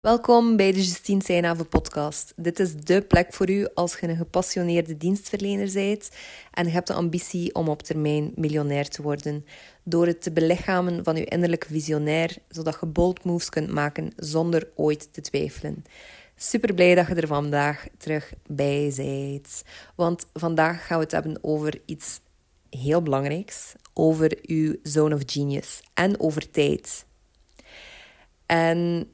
Welkom bij de Justine Seinave podcast. Dit is de plek voor u als je een gepassioneerde dienstverlener bent en je hebt de ambitie om op termijn miljonair te worden door het te belichamen van uw innerlijke visionair, zodat je bold moves kunt maken zonder ooit te twijfelen. Super blij dat je er vandaag terug bij bent. Want vandaag gaan we het hebben over iets heel belangrijks, over uw zone of genius en over tijd. En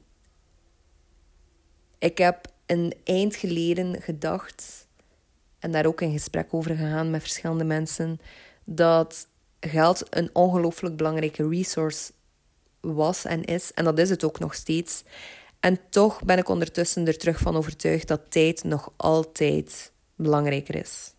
ik heb een eind geleden gedacht, en daar ook in gesprek over gegaan met verschillende mensen, dat geld een ongelooflijk belangrijke resource was en is. En dat is het ook nog steeds. En toch ben ik ondertussen er terug van overtuigd dat tijd nog altijd belangrijker is.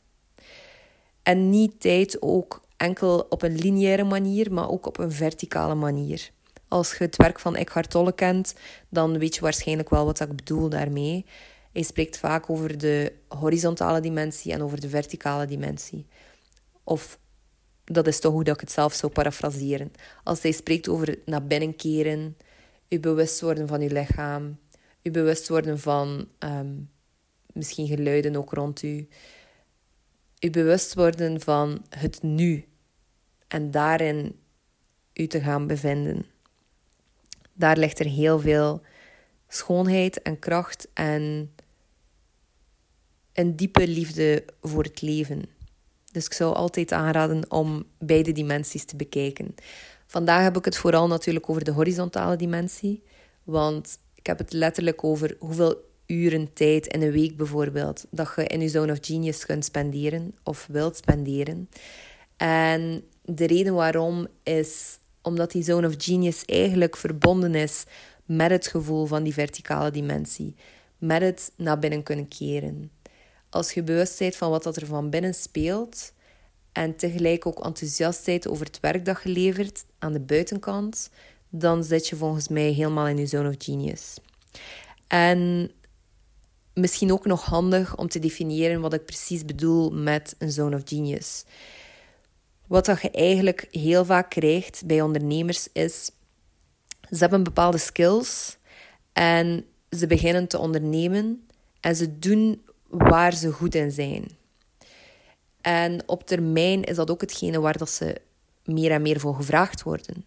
En niet tijd ook enkel op een lineaire manier, maar ook op een verticale manier. Als je het werk van Eckhart Tolle kent, dan weet je waarschijnlijk wel wat ik bedoel daarmee. Hij spreekt vaak over de horizontale dimensie en over de verticale dimensie. Of dat is toch hoe dat ik het zelf zou parafraseren. Als hij spreekt over naar binnen keren, je bewust worden van je lichaam, je bewust worden van ehm, misschien geluiden ook rond u, je bewust worden van het nu en daarin u te gaan bevinden. Daar ligt er heel veel schoonheid en kracht en een diepe liefde voor het leven. Dus ik zou altijd aanraden om beide dimensies te bekijken. Vandaag heb ik het vooral natuurlijk over de horizontale dimensie, want ik heb het letterlijk over hoeveel uren tijd in een week bijvoorbeeld dat je in je zone of genius kunt spenderen of wilt spenderen. En de reden waarom is omdat die zone of genius eigenlijk verbonden is met het gevoel van die verticale dimensie, met het naar binnen kunnen keren. Als je bewust bent van wat er van binnen speelt en tegelijk ook enthousiast bent over het werk dat je levert aan de buitenkant, dan zit je volgens mij helemaal in je zone of genius. En misschien ook nog handig om te definiëren wat ik precies bedoel met een zone of genius. Wat je eigenlijk heel vaak krijgt bij ondernemers is, ze hebben bepaalde skills en ze beginnen te ondernemen en ze doen waar ze goed in zijn. En op termijn is dat ook hetgene waar dat ze meer en meer voor gevraagd worden.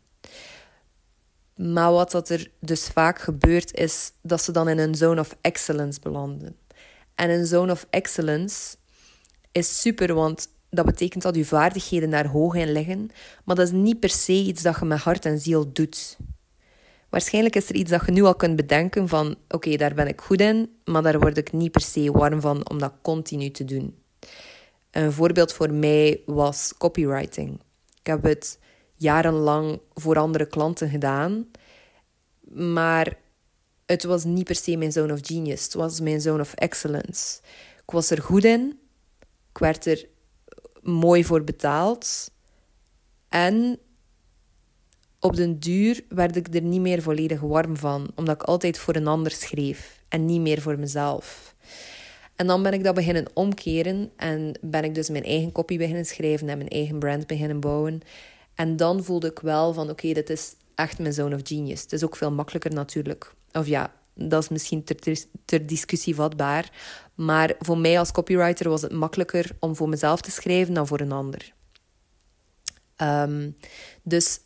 Maar wat dat er dus vaak gebeurt, is dat ze dan in een zone of excellence belanden. En een zone of excellence is super, want dat betekent dat je vaardigheden daar hoog in liggen, maar dat is niet per se iets dat je met hart en ziel doet. Waarschijnlijk is er iets dat je nu al kunt bedenken van oké, daar ben ik goed in, maar daar word ik niet per se warm van om dat continu te doen. Een voorbeeld voor mij was copywriting. Ik heb het jarenlang voor andere klanten gedaan, maar het was niet per se mijn zone of genius. Het was mijn zone of excellence. Ik was er goed in. Ik werd er mooi voor betaald. En op den duur werd ik er niet meer volledig warm van, omdat ik altijd voor een ander schreef en niet meer voor mezelf. En dan ben ik dat beginnen omkeren en ben ik dus mijn eigen copy beginnen schrijven en mijn eigen brand beginnen bouwen. En dan voelde ik wel van oké, dit is echt mijn zone of genius. Het is ook veel makkelijker natuurlijk. Of ja, dat is misschien ter, ter discussie vatbaar. Maar voor mij als copywriter was het makkelijker om voor mezelf te schrijven dan voor een ander. Ehm, dus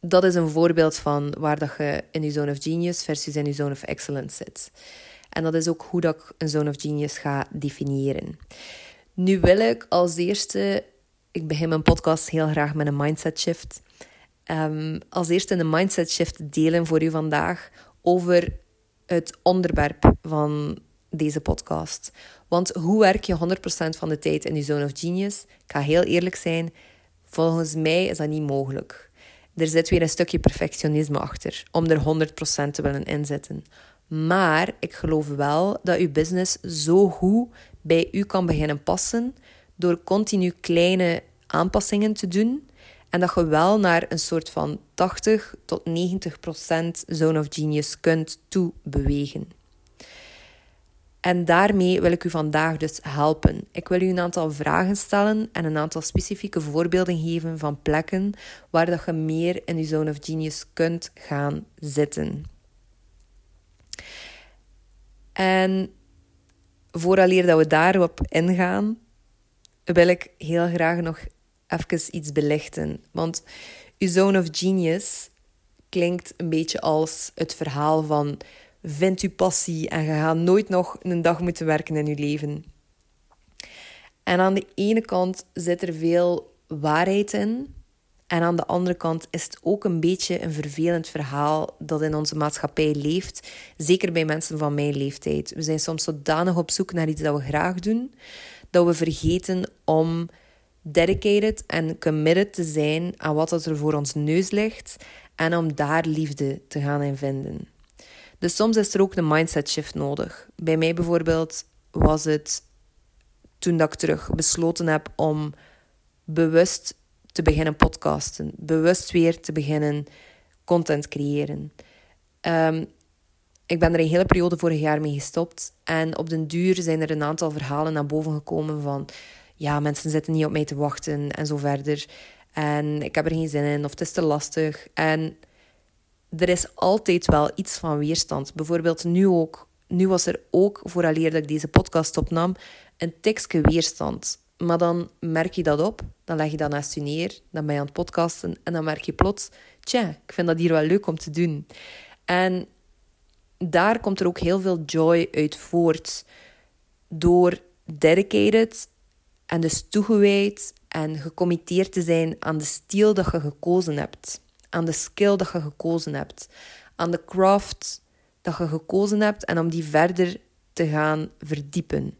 dat is een voorbeeld van waar dat je in je zone of genius versus in je zone of excellence zit. En dat is ook hoe dat ik een zone of genius ga definiëren. Nu wil ik als eerste, ik begin mijn podcast heel graag met een mindset shift. Um, als eerste een mindset shift delen voor u vandaag over het onderwerp van deze podcast. Want hoe werk je 100% van de tijd in je zone of genius? Ik ga heel eerlijk zijn, volgens mij is dat niet mogelijk. Er zit weer een stukje perfectionisme achter om er 100% te willen inzetten. Maar ik geloof wel dat uw business zo goed bij u kan beginnen passen door continu kleine aanpassingen te doen en dat je wel naar een soort van 80 tot 90 procent zone of genius kunt toe bewegen. En daarmee wil ik u vandaag dus helpen. Ik wil u een aantal vragen stellen en een aantal specifieke voorbeelden geven van plekken waar dat je meer in je zone of genius kunt gaan zitten. En vooraleer dat we daarop ingaan, wil ik heel graag nog even iets belichten. Want uw zone of genius klinkt een beetje als het verhaal van vind uw passie en je gaat nooit nog een dag moeten werken in je leven. En aan de ene kant zit er veel waarheid in. En aan de andere kant is het ook een beetje een vervelend verhaal dat in onze maatschappij leeft. Zeker bij mensen van mijn leeftijd. We zijn soms zodanig op zoek naar iets dat we graag doen, dat we vergeten om dedicated en committed te zijn aan wat er voor ons neus ligt en om daar liefde te gaan in vinden. Dus soms is er ook een mindset shift nodig. Bij mij bijvoorbeeld was het toen dat ik terug besloten heb om bewust te beginnen podcasten, bewust weer te beginnen content creëren. Um, ik ben er een hele periode vorig jaar mee gestopt en op den duur zijn er een aantal verhalen naar boven gekomen van ja, mensen zitten niet op mij te wachten en zo verder. En ik heb er geen zin in of het is te lastig. En er is altijd wel iets van weerstand. Bijvoorbeeld nu ook. Nu was er ook, vooraleer dat ik deze podcast opnam, een tikje weerstand. Maar dan merk je dat op, dan leg je dat naast je neer, dan ben je aan het podcasten en dan merk je plots, tja, ik vind dat hier wel leuk om te doen. En daar komt er ook heel veel joy uit voort. Door dedicated en dus toegewijd en gecommitteerd te zijn aan de stijl dat je gekozen hebt, aan de skill dat je gekozen hebt, aan de craft dat je gekozen hebt en om die verder te gaan verdiepen.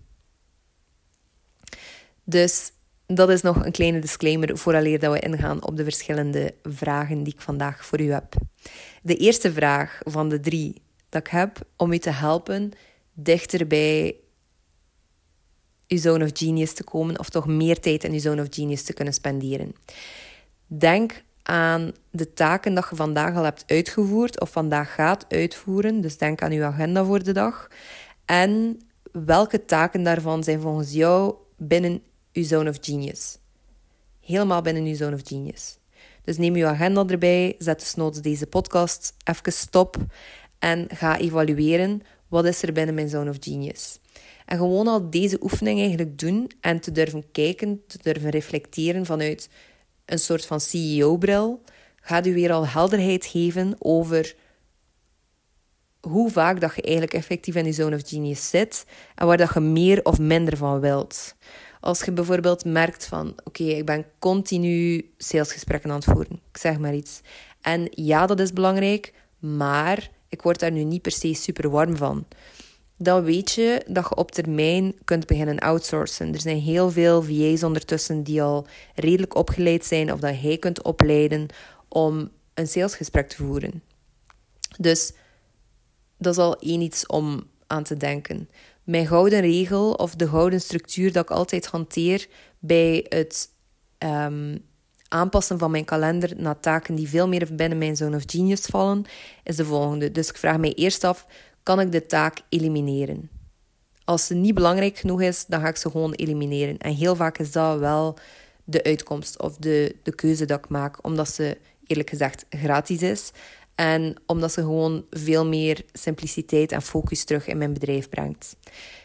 Dus dat is nog een kleine disclaimer vooraleer dat we ingaan op de verschillende vragen die ik vandaag voor u heb. De eerste vraag van de drie dat ik heb om u te helpen dichter bij uw zone of genius te komen of toch meer tijd in uw zone of genius te kunnen spenderen. Denk aan de taken dat je vandaag al hebt uitgevoerd of vandaag gaat uitvoeren. Dus denk aan uw agenda voor de dag. En welke taken daarvan zijn volgens jou binnen uw zone of genius? Helemaal binnen uw zone of genius. Dus neem uw agenda erbij, zet desnoods deze podcast even stop en ga evalueren wat is er binnen mijn zone of genius. En gewoon al deze oefening eigenlijk doen en te durven kijken, te durven reflecteren vanuit een soort van CEO-bril, gaat u weer al helderheid geven over hoe vaak dat je eigenlijk effectief in die zone of genius zit en waar dat je meer of minder van wilt. Als je bijvoorbeeld merkt van, oké, ik ben continu salesgesprekken aan het voeren, ik zeg maar iets. En ja, dat is belangrijk, maar ik word daar nu niet per se super warm van dan weet je dat je op termijn kunt beginnen outsourcen. Er zijn heel veel VA's ondertussen die al redelijk opgeleid zijn of dat jij kunt opleiden om een salesgesprek te voeren. Dus dat is al één iets om aan te denken. Mijn gouden regel of de gouden structuur dat ik altijd hanteer bij het ehm, aanpassen van mijn kalender naar taken die veel meer binnen mijn zone of genius vallen, is de volgende. Dus ik vraag mij eerst af, kan ik de taak elimineren. Als ze niet belangrijk genoeg is, dan ga ik ze gewoon elimineren. En heel vaak is dat wel de uitkomst of de, de keuze dat ik maak, omdat ze eerlijk gezegd gratis is. En omdat ze gewoon veel meer simpliciteit en focus terug in mijn bedrijf brengt.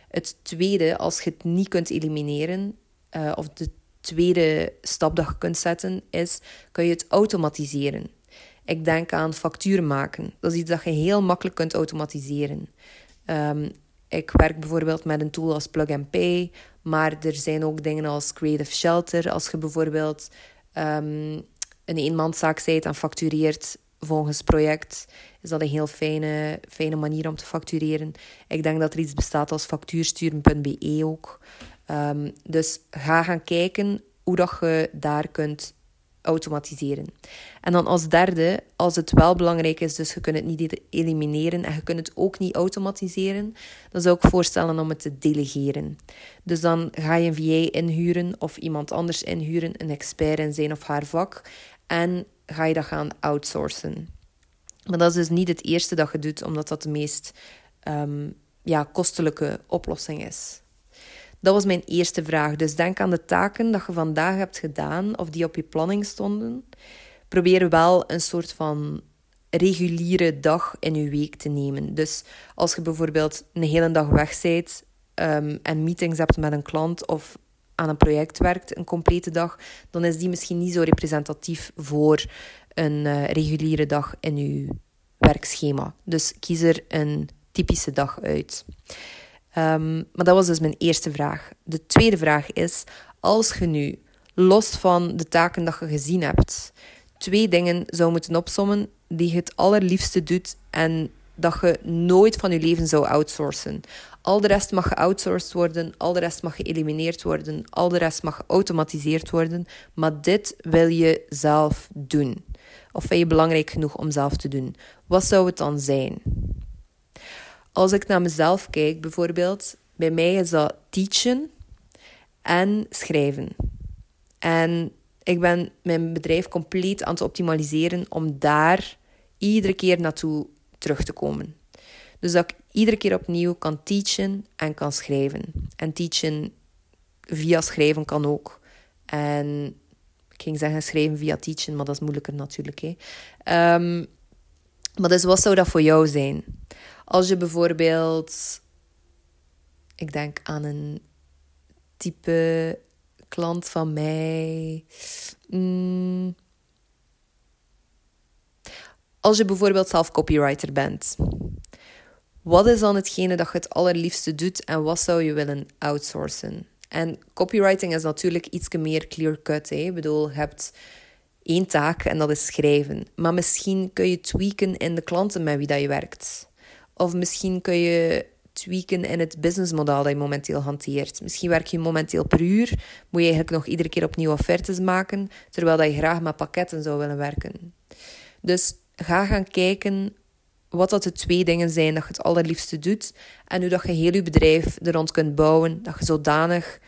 Het tweede, als je het niet kunt elimineren, uh, of de tweede stap dat je kunt zetten, is: kan je het automatiseren. Ik denk aan facturen maken. Dat is iets dat je heel makkelijk kunt automatiseren. Um, ik werk bijvoorbeeld met een tool als Plug and Pay, maar er zijn ook dingen als Creative Shelter. Als je bijvoorbeeld um, een eenmanszaak zijt en factureert volgens project, is dat een heel fijne, fijne manier om te factureren. Ik denk dat er iets bestaat als factuursturen.be ook. Um, dus ga gaan kijken hoe dat je daar kunt automatiseren. En dan als derde, als het wel belangrijk is, dus je kunt het niet elimineren en je kunt het ook niet automatiseren, dan zou ik voorstellen om het te delegeren. Dus dan ga je een VA inhuren of iemand anders inhuren, een expert in zijn of haar vak, en ga je dat gaan outsourcen. Maar dat is dus niet het eerste dat je doet, omdat dat de meest um, ja, kostelijke oplossing is. Dat was mijn eerste vraag. Dus denk aan de taken dat je vandaag hebt gedaan of die op je planning stonden. Probeer wel een soort van reguliere dag in je week te nemen. Dus als je bijvoorbeeld een hele dag weg bent um, en meetings hebt met een klant of aan een project werkt, een complete dag, dan is die misschien niet zo representatief voor een uh, reguliere dag in je werkschema. Dus kies er een typische dag uit. Um, maar dat was dus mijn eerste vraag. De tweede vraag is: als je nu, los van de taken dat je gezien hebt, twee dingen zou moeten opsommen die je het allerliefste doet en dat je nooit van je leven zou outsourcen. Al de rest mag geoutsourced worden, al de rest mag geëlimineerd worden, al de rest mag geautomatiseerd worden, maar dit wil je zelf doen. Of vind je belangrijk genoeg om zelf te doen? Wat zou het dan zijn? Als ik naar mezelf kijk, bijvoorbeeld, bij mij is dat teachen en schrijven. En ik ben mijn bedrijf compleet aan het optimaliseren om daar iedere keer naartoe terug te komen. Dus dat ik iedere keer opnieuw kan teachen en kan schrijven. En teachen via schrijven kan ook. En ik ging zeggen schrijven via teachen, maar dat is moeilijker natuurlijk. Hè. Um, maar dus wat zou dat voor jou zijn? Als je bijvoorbeeld, ik denk aan een type klant van mij. Mm, als je bijvoorbeeld zelf copywriter bent, wat is dan hetgene dat je het allerliefste doet en wat zou je willen outsourcen? En copywriting is natuurlijk iets meer clear-cut. Ik bedoel, je hebt één taak en dat is schrijven. Maar misschien kun je tweaken in de klanten met wie dat je werkt. Of misschien kun je tweaken in het businessmodel dat je momenteel hanteert. Misschien werk je momenteel per uur, moet je eigenlijk nog iedere keer opnieuw offertes maken, terwijl dat je graag met pakketten zou willen werken. Dus ga gaan kijken wat dat de twee dingen zijn dat je het allerliefste doet en hoe dat je heel je bedrijf er rond kunt bouwen, dat je zodanig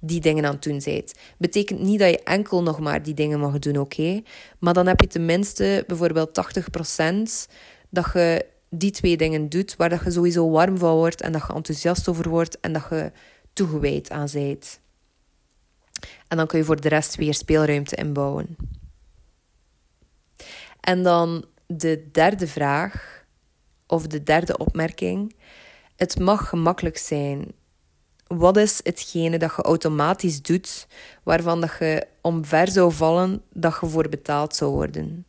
die dingen aan het doen bent. Betekent niet dat je enkel nog maar die dingen mag doen, oké? Maar dan heb je tenminste bijvoorbeeld 80% dat je die twee dingen doet, waar dat je sowieso warm van wordt en dat je enthousiast over wordt en dat je toegewijd aan bent. En dan kun je voor de rest weer speelruimte inbouwen. En dan de derde vraag, of de derde opmerking. Het mag gemakkelijk zijn. Wat is hetgene dat je automatisch doet, waarvan dat je omver zou vallen dat je voor betaald zou worden?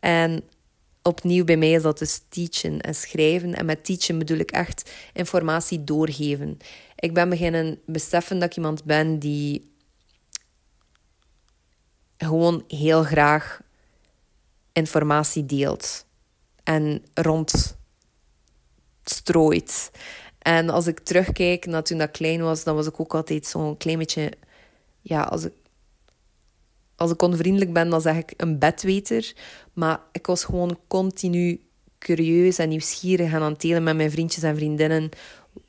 En opnieuw bij mij is dat dus teachen en schrijven. En met teachen bedoel ik echt informatie doorgeven. Ik ben beginnen beseffen dat ik iemand ben die gewoon heel graag informatie deelt en rondstrooit. En als ik terugkijk naar toen dat klein was, dan was ik ook altijd zo'n klein beetje... Ja, als ik, als ik onvriendelijk ben, dan zeg ik een bedweter. Maar ik was gewoon continu curieus en nieuwsgierig en aan het met mijn vriendjes en vriendinnen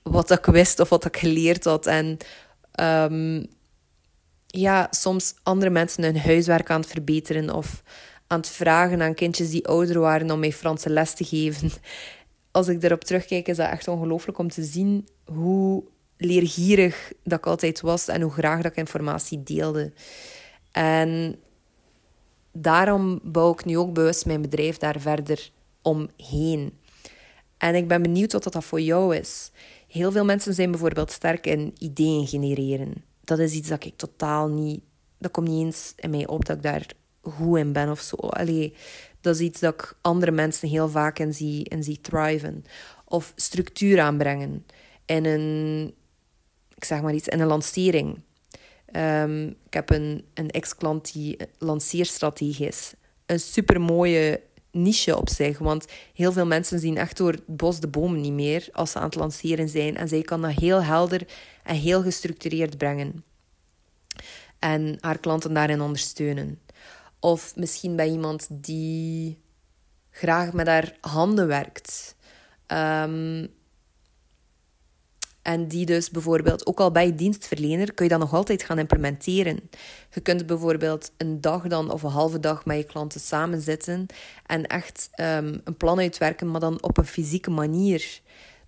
wat ik wist of wat ik geleerd had. En um, ja, soms andere mensen hun huiswerk aan het verbeteren of aan het vragen aan kindjes die ouder waren om mij Franse les te geven. Als ik erop terugkijk, is dat echt ongelooflijk om te zien hoe leergierig dat ik altijd was en hoe graag dat ik informatie deelde. En daarom bouw ik nu ook bewust mijn bedrijf daar verder omheen. En ik ben benieuwd wat dat voor jou is. Heel veel mensen zijn bijvoorbeeld sterk in ideeën genereren. Dat is iets dat ik totaal niet... Dat komt niet eens in mij op dat ik daar goed in ben of zo. Allee, dat is iets dat ik andere mensen heel vaak in zie, in zie thriven. Of structuur aanbrengen in een, ik zeg maar iets, in een lancering. Um, ik heb een, een ex-klant die lanceerstrategie is. Een supermooie niche op zich. Want heel veel mensen zien echt door het bos de bomen niet meer als ze aan het lanceren zijn. En zij kan dat heel helder en heel gestructureerd brengen. En haar klanten daarin ondersteunen. Of misschien bij iemand die graag met haar handen werkt. Um, en die dus bijvoorbeeld, ook al bij je dienstverlener, kun je dat nog altijd gaan implementeren. Je kunt bijvoorbeeld een dag dan of een halve dag met je klanten samen zitten en echt um, een plan uitwerken, maar dan op een fysieke manier.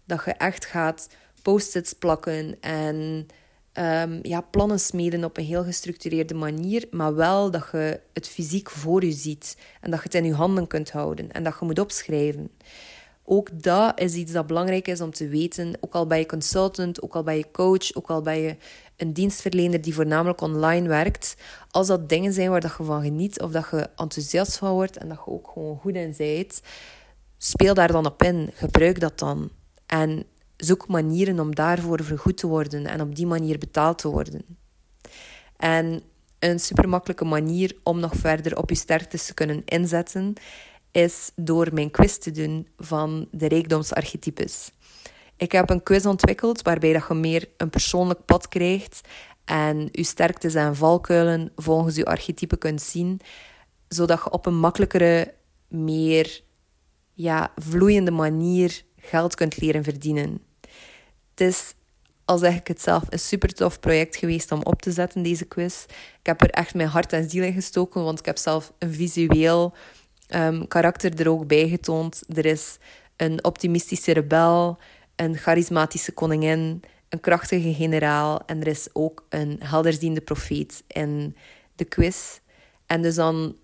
Dat je echt gaat post-its plakken en um, ja, plannen smeden op een heel gestructureerde manier, maar wel dat je het fysiek voor je ziet en dat je het in je handen kunt houden en dat je moet opschrijven. Ook dat is iets dat belangrijk is om te weten, ook al bij je consultant, ook al bij je coach, ook al bij je een dienstverlener die voornamelijk online werkt, als dat dingen zijn waar dat je van geniet of dat je enthousiast van wordt en dat je ook gewoon goed in zijt, speel daar dan op in. Gebruik dat dan. En zoek manieren om daarvoor vergoed te worden en op die manier betaald te worden. En een super makkelijke manier om nog verder op je sterktes te kunnen inzetten, is door mijn quiz te doen van de rijkdomsarchetypes. Ik heb een quiz ontwikkeld waarbij dat je meer een persoonlijk pad krijgt en je sterktes en valkuilen volgens je archetype kunt zien, zodat je op een makkelijkere, meer ja, vloeiende manier geld kunt leren verdienen. Het is, al zeg ik het zelf, een super tof project geweest om op te zetten, deze quiz. Ik heb er echt mijn hart en ziel in gestoken, want ik heb zelf een visueel um, karakter er ook bij getoond. Er is een optimistische rebel, een charismatische koningin, een krachtige generaal en er is ook een helderziende profeet in de quiz. En dus dan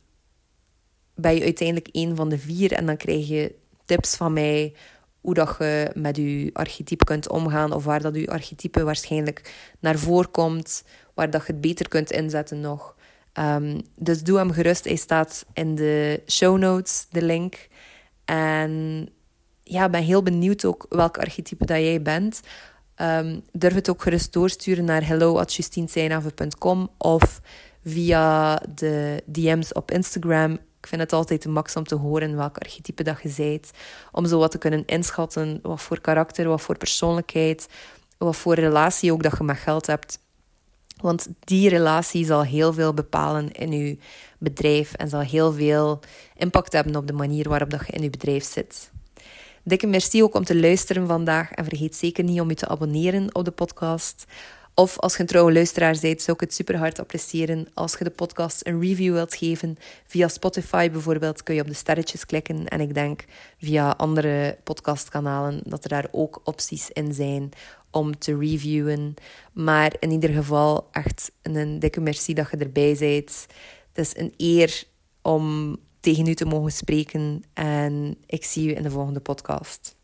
ben je uiteindelijk een van de vier en dan krijg je tips van mij hoe dat je met je archetype kunt omgaan of waar dat je archetype waarschijnlijk naar voren komt, waar dat je het beter kunt inzetten nog. Um, dus doe hem gerust. Hij staat in de show notes, de link. En ja, ben heel benieuwd ook welk archetype dat jij bent. Um, durf het ook gerust doorsturen naar hello.justienseinave.com of via de DM's op Instagram. Ik vind het altijd een max om te horen welk archetype dat je zijt. Om zo wat te kunnen inschatten, wat voor karakter, wat voor persoonlijkheid, wat voor relatie ook dat je met geld hebt. Want die relatie zal heel veel bepalen in je bedrijf en zal heel veel impact hebben op de manier waarop dat je in je bedrijf zit. Dikke merci ook om te luisteren vandaag en vergeet zeker niet om je te abonneren op de podcast. Of als je een trouwe luisteraar bent, zou ik het super hard appreciëren als je de podcast een review wilt geven. Via Spotify bijvoorbeeld kun je op de sterretjes klikken. En ik denk via andere podcastkanalen dat er daar ook opties in zijn om te reviewen. Maar in ieder geval echt een dikke merci dat je erbij bent. Het is een eer om tegen u te mogen spreken. En ik zie u in de volgende podcast.